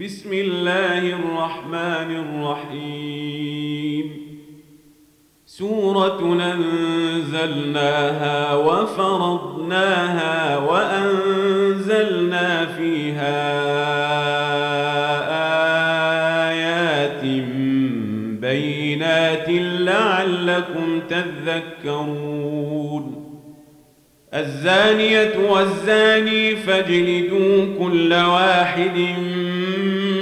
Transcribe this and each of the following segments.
بسم الله الرحمن الرحيم. سورة أنزلناها وفرضناها وأنزلنا فيها آيات بينات لعلكم تذكرون. الزانية والزاني فاجلدوا كل واحد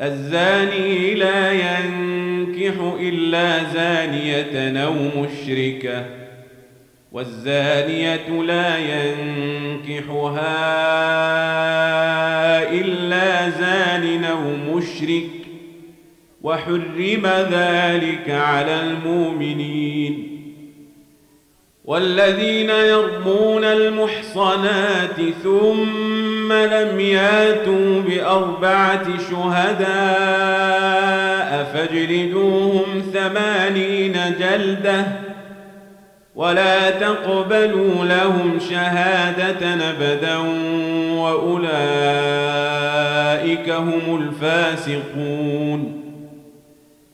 الزاني لا ينكح إلا زانية أو مشركة والزانية لا ينكحها إلا زان أو مشرك وحرم ذلك على المؤمنين. والذين يرمون المحصنات ثم لم ياتوا بأربعة شهداء فاجلدوهم ثمانين جلدة ولا تقبلوا لهم شهادة أبدا وأولئك هم الفاسقون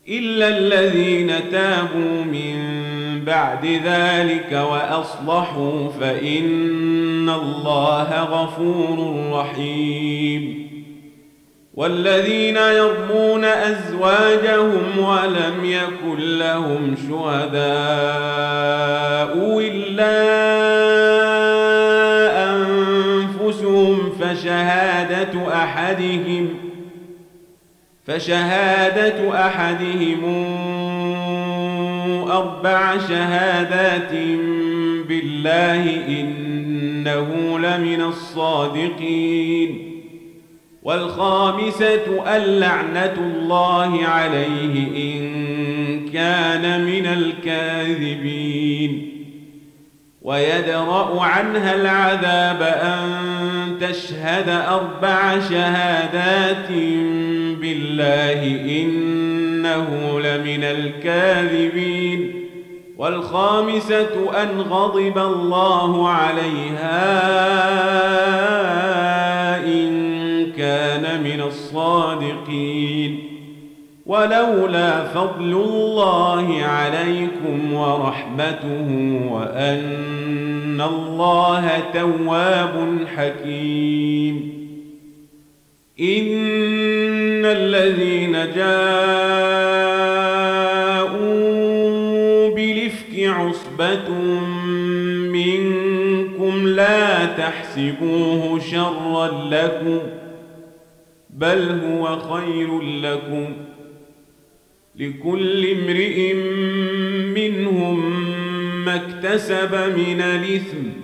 إلا الذين تابوا من بعد ذلك وأصلحوا فإن الله غفور رحيم. والذين يرمون أزواجهم ولم يكن لهم شهداء إلا أنفسهم فشهادة أحدهم فشهادة أحدهم أربع شهادات بالله إنه لمن الصادقين. والخامسة اللعنة الله عليه إن كان من الكاذبين. ويدرأ عنها العذاب أن تشهد أربع شهادات بالله إنه لمن الكاذبين والخامسة أن غضب الله عليها إن كان من الصادقين. ولولا فضل الله عليكم ورحمته وأن الله تواب حكيم. إن الذين جاءوا بلفك عصبة منكم لا تحسبوه شرا لكم بل هو خير لكم لكل امرئ منهم ما اكتسب من الإثم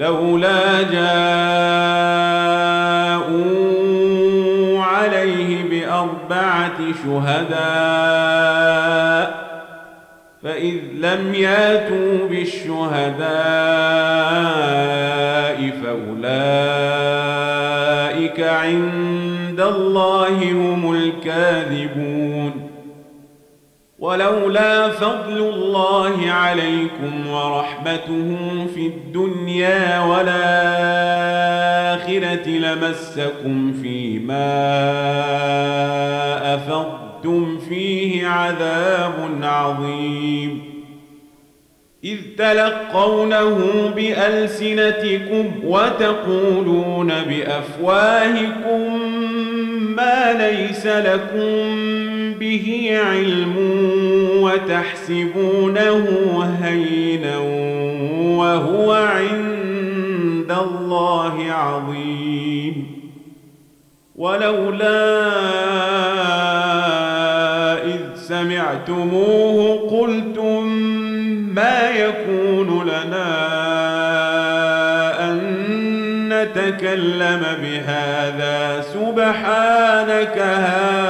لولا جاءوا عليه بأربعة شهداء فإذ لم ياتوا بالشهداء فأولئك عند الله هم الكاذبون. ولولا فضل الله عليكم ورحمته في الدنيا والآخرة لمسكم فيما أفضتم فيه عذاب عظيم. إذ تلقونه بألسنتكم وتقولون بأفواهكم ما ليس لكم به علم وتحسبونه هينا وهو عند الله عظيم. ولولا إذ سمعتموه قلتم ما يكون لنا نتكلم بهذا؟ سبحانك هذا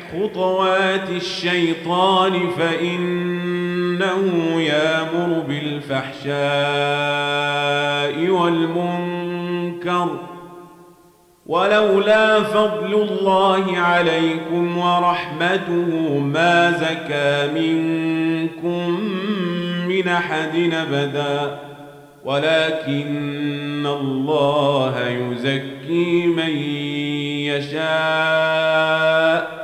خطوات الشيطان فإنه يامر بالفحشاء والمنكر. ولولا فضل الله عليكم ورحمته ما زكى منكم من أحد أبدا. ولكن الله يزكي من يشاء.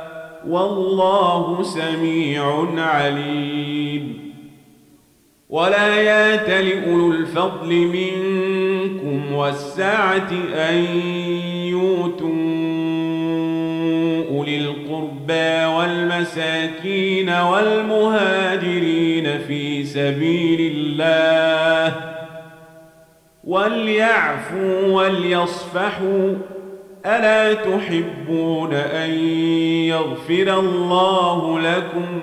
والله سميع عليم. ولا يات لأولو الفضل منكم والسعة أن يؤتوا أولي القربى والمساكين والمهاجرين في سبيل الله. وليعفوا وليصفحوا ألا تحبون أن يغفر الله لكم؟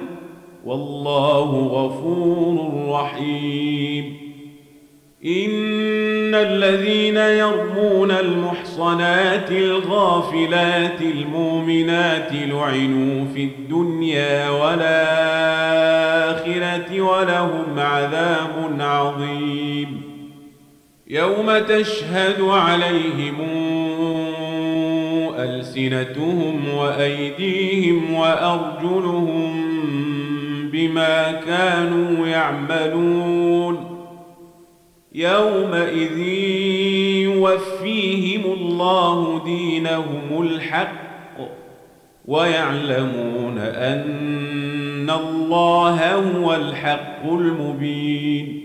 والله غفور رحيم. إن الذين يرمون المحصنات الغافلات المؤمنات لعنوا في الدنيا والآخرة ولهم عذاب عظيم. يوم تشهد عليهم ألسنتهم وأيديهم وأرجلهم بما كانوا يعملون يومئذ يوفيهم الله دينهم الحق ويعلمون أن الله هو الحق المبين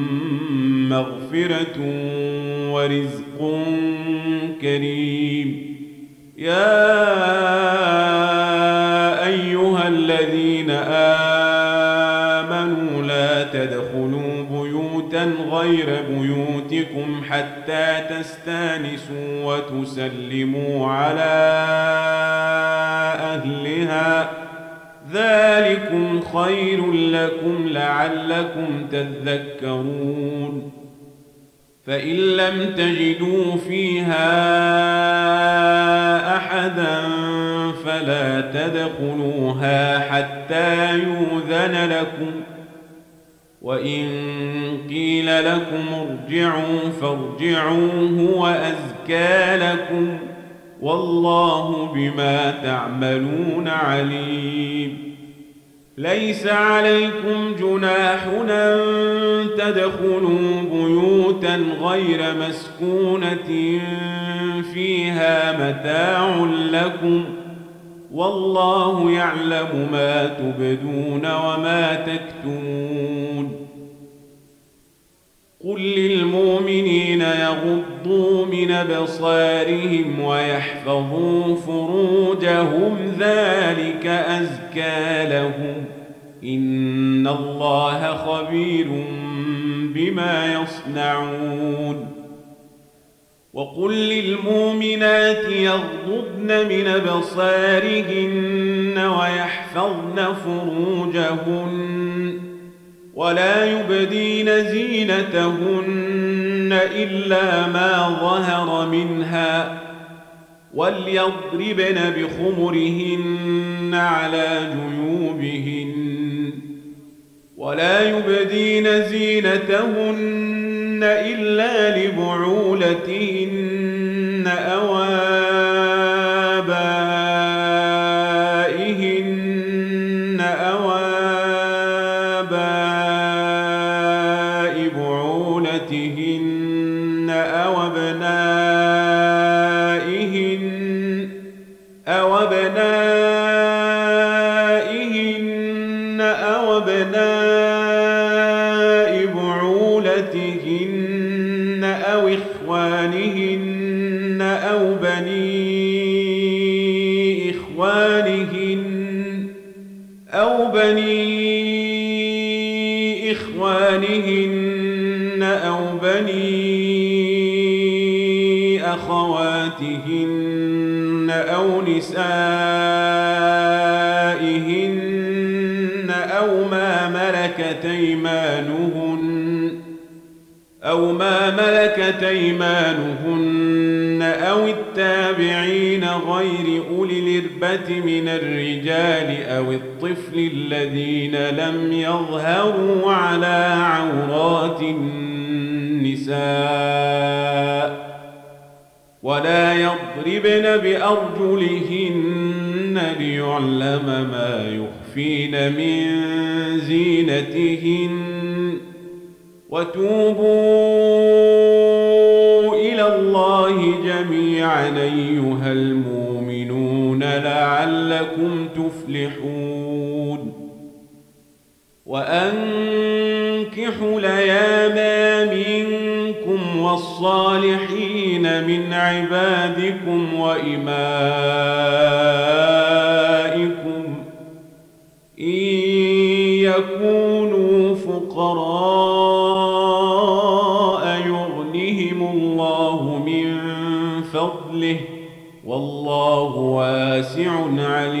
مغفرة ورزق كريم. يا أيها الذين آمنوا لا تدخلوا بيوتا غير بيوتكم حتى تستانسوا وتسلموا على أهلها. ذلكم خير لكم لعلكم تذكرون. فإن لم تجدوا فيها أحدا فلا تدخلوها حتى يوذن لكم. وإن قيل لكم ارجعوا فارجعوا هو أزكى لكم. والله بما تعملون عليم. ليس عليكم جناح أن تدخلوا بيوتا غير مسكونة فيها متاع لكم والله يعلم ما تبدون وما تكتمون قل للمؤمنين يغضوا من ابصارهم ويحفظوا فروجهم ذلك ازكى لهم ان الله خبير بما يصنعون وقل للمؤمنات يغضضن من ابصارهن ويحفظن فروجهن ولا يبدين زينتهن إلا ما ظهر منها وليضربن بخمرهن على جيوبهن ولا يبدين زينتهن إلا لبعولتهن أو أو ما ملكت أيمانهن أو ما ملكت أيمانهن أو التابعين غير أولي الإربة من الرجال أو الطفل الذين لم يظهروا على عورات النساء ولا يضربن بأرجلهن ليعلم ما يخفين من زينتهن. وتوبوا إلى الله جميعا أيها المؤمنون لعلكم تفلحون. وأنكحوا لياما منكم والصالحين من عبادكم وإمائكم إن يكونوا فقراء يغنهم الله من فضله والله واسع عليم.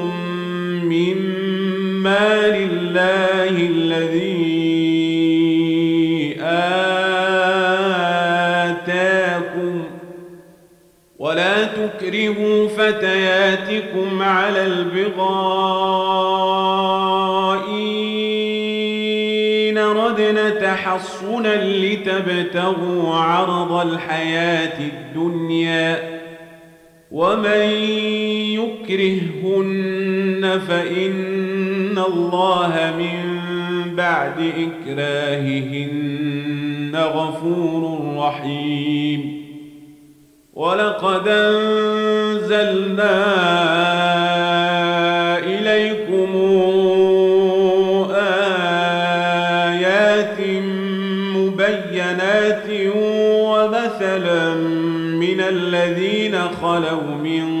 مما لله الذي آتاكم ولا تكرهوا فتياتكم على البغاء إن ردن تحصنا لتبتغوا عرض الحياة الدنيا ومن يكرهن فإن الله من بعد إكراههن غفور رحيم ولقد أنزلنا إليكم آيات مبينات ومثلا من الذين خلوا من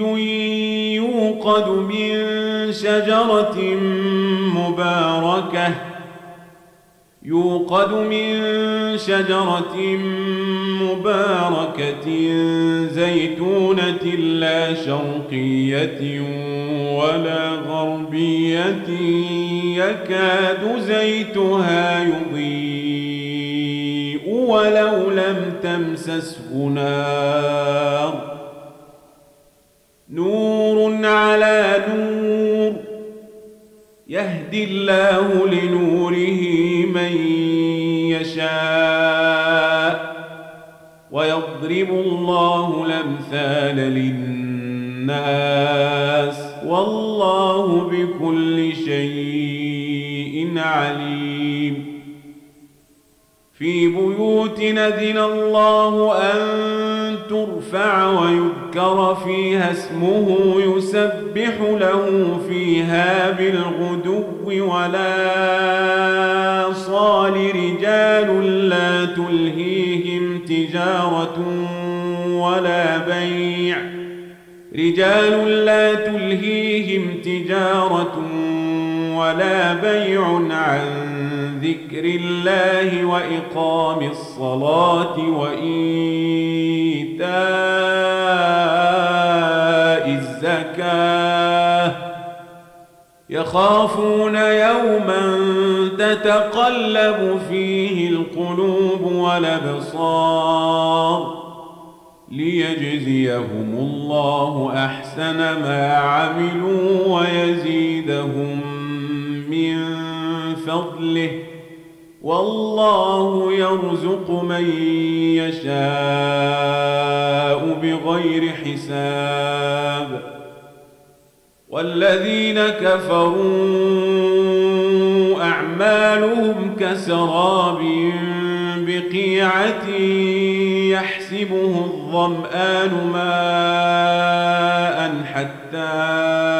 يوقد من شجرة مباركة يوقد من شجرة مباركة زيتونة لا شرقية ولا غربية يكاد زيتها يضيء ولو لم تمسسه نار. يهدي الله لنوره من يشاء ويضرب الله الأمثال للناس والله بكل شيء عليم. في بيوت نذن الله أن ترفع ويذكر فيها اسمه يسبح له فيها بالغدو ولا صال رجال لا تلهيهم تجارة ولا بيع. رجال لا تلهيهم تجارة ولا بيع عن ذكر الله وإقام الصلاة الزكاة. يخافون يوما تتقلب فيه القلوب والأبصار ليجزيهم الله أحسن ما عملوا ويزيدهم من فضله. والله يرزق من يشاء بغير حساب. والذين كفروا أعمالهم كسراب بقيعة يحسبه الظمآن ماء حتى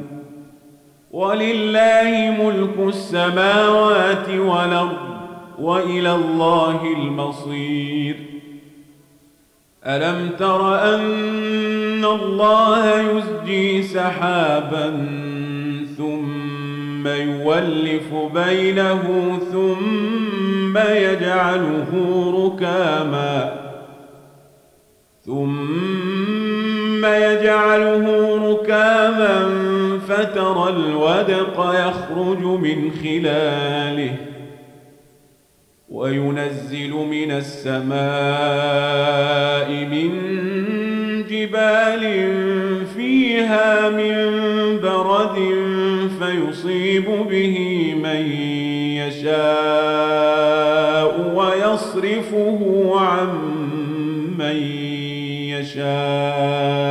ولله ملك السماوات والأرض وإلى الله المصير. ألم تر أن الله يزجي سحابا ثم يولف بينه ثم يجعله ركاما ثم يجعله ركاما فترى الودق يخرج من خلاله وينزل من السماء من جبال فيها من برد فيصيب به من يشاء ويصرفه عن من يشاء.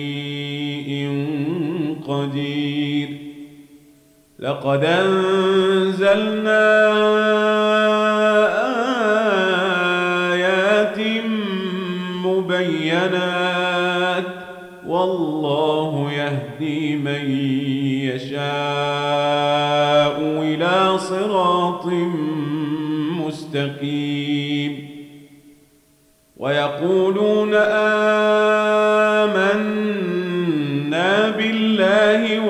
قدير. لقد أنزلنا آيات مبينات والله يهدي من يشاء إلى صراط مستقيم. ويقولون آمنا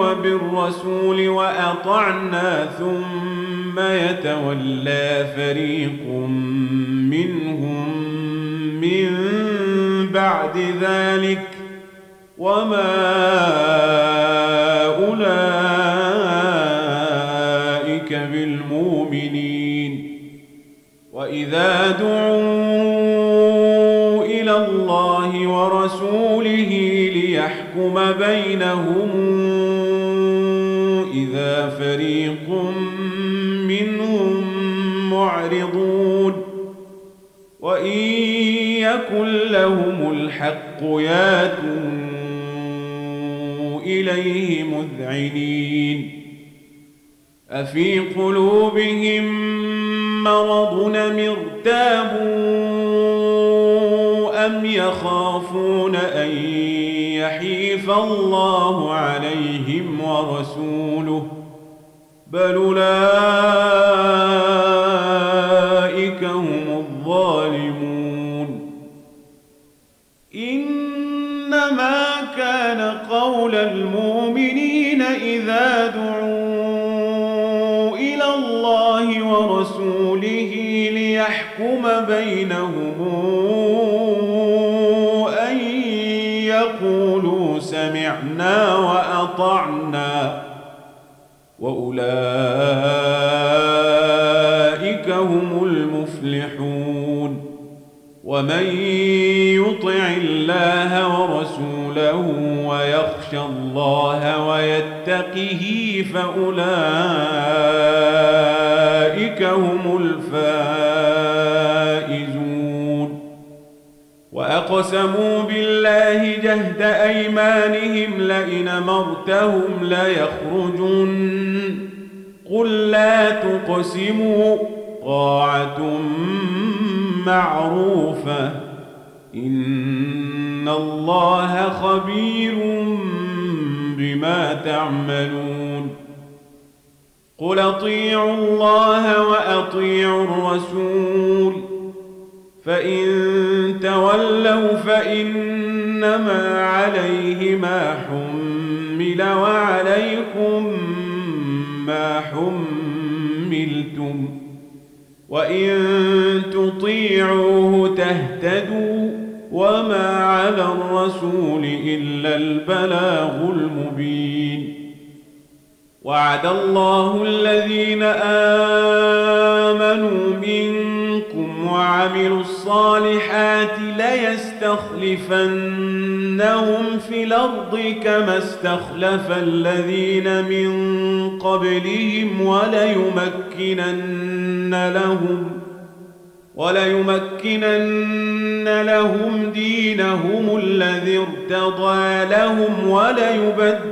وبالرسول وأطعنا ثم يتولى فريق منهم من بعد ذلك وما أولئك بالمؤمنين وإذا دعوا إلى الله ورسوله ليحكم بينهم إذا فريق منهم معرضون وإن يكن لهم الحق ياتوا إليه مذعنين أفي قلوبهم مرض ارتابوا أم يخافون أن الله عليهم ورسوله بل أولئك هم الظالمون. إنما كان قول المؤمنين إذا دعوا إلى الله ورسوله ليحكم بينهم سمعنا وأطعنا وأولئك هم المفلحون ومن يطع الله ورسوله ويخشى الله ويتقه فأولئك هم الفائزون وأقسموا بالله جهد أيمانهم لئن مرتهم ليخرجن. قل لا تقسموا طاعة معروفة. إن الله خبير بما تعملون. قل أطيعوا الله وأطيعوا الرسول. فإن تولوا فإنما عليه ما حمل وعليكم ما حملتم. وإن تطيعوه تهتدوا وما على الرسول إلا البلاغ المبين. وعد الله الذين آمنوا منكم منكم وعملوا الصالحات ليستخلفنهم في الأرض كما استخلف الذين من قبلهم وليمكنن لهم وليمكنن لهم دينهم الذي ارتضى لهم وليبدلنهم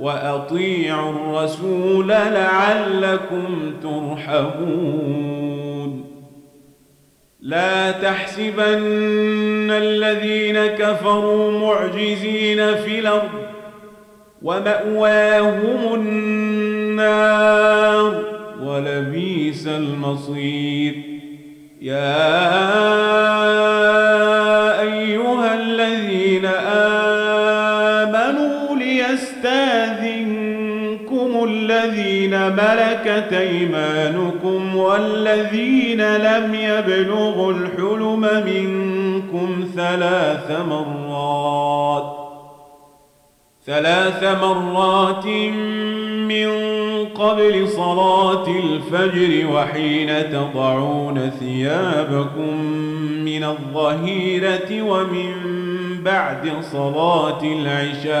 وأطيعوا الرسول لعلكم ترحمون. لا تحسبن الذين كفروا معجزين في الأرض ومأواهم النار ولبيس المصير. يا أيها الذين آمنوا ملكت أيمانكم والذين لم يبلغوا الحلم منكم ثلاث مرات ثلاث مرات من قبل صلاة الفجر وحين تضعون ثيابكم من الظهيرة ومن بعد صلاة العشاء.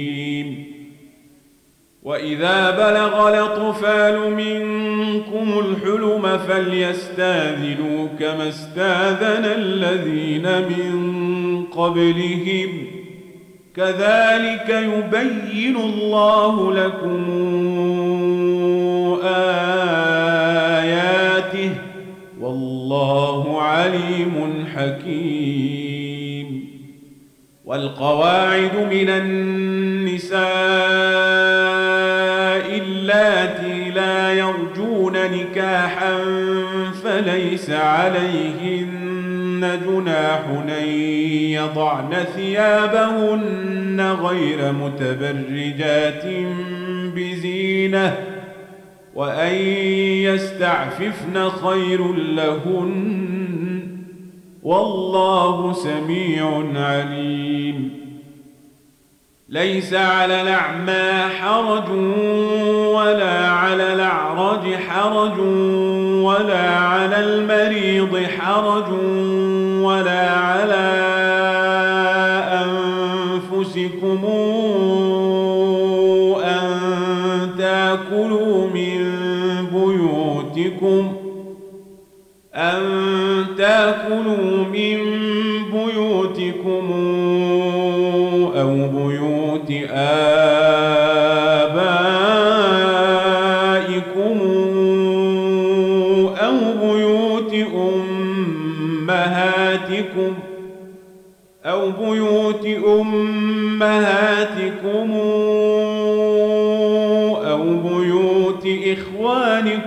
وإذا بلغ الأطفال منكم الحلم فليستاذنوا كما استاذن الذين من قبلهم كذلك يبين الله لكم آياته والله عليم حكيم والقواعد من النساء نكاحا فليس عليهن جناح ان يضعن ثيابهن غير متبرجات بزينه وان يستعففن خير لهن والله سميع عليم ليس على الأعمى حرج ولا على الأعرج حرج ولا على المريض حرج ولا على أنفسكم أن تأكلوا من بيوتكم أن تأكلوا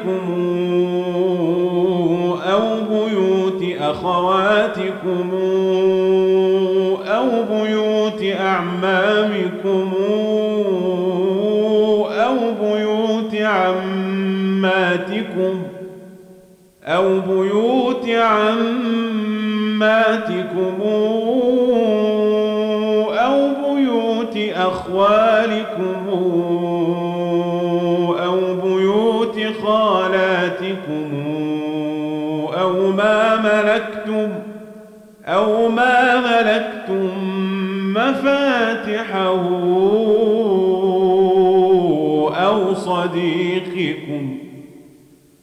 إخوانكم أو بيوت أخواتكم أو بيوت أعمامكم أو بيوت عماتكم أو بيوت عماتكم أو بيوت أخوالكم خالاتكم أو ما ملكتم أو ما ملكتم مفاتحه أو صديقكم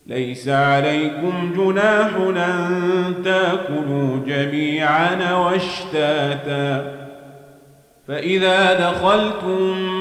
ليس عليكم جناح أن تأكلوا جميعا واشتاتا فإذا دخلتم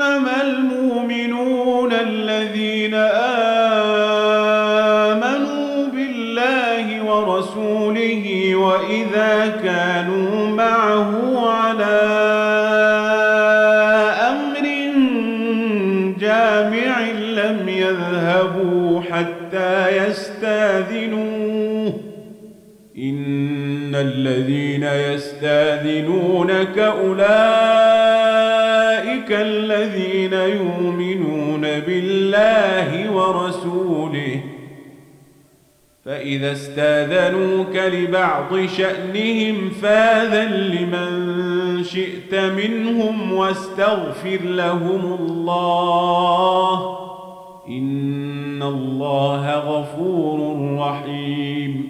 إنما المؤمنون ورسوله. فإذا استاذنوك لبعض شأنهم فاذن لمن شئت منهم واستغفر لهم الله. إن الله غفور رحيم.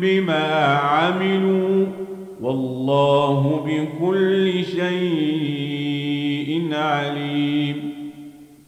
بما عملوا والله بكل شيء عليم.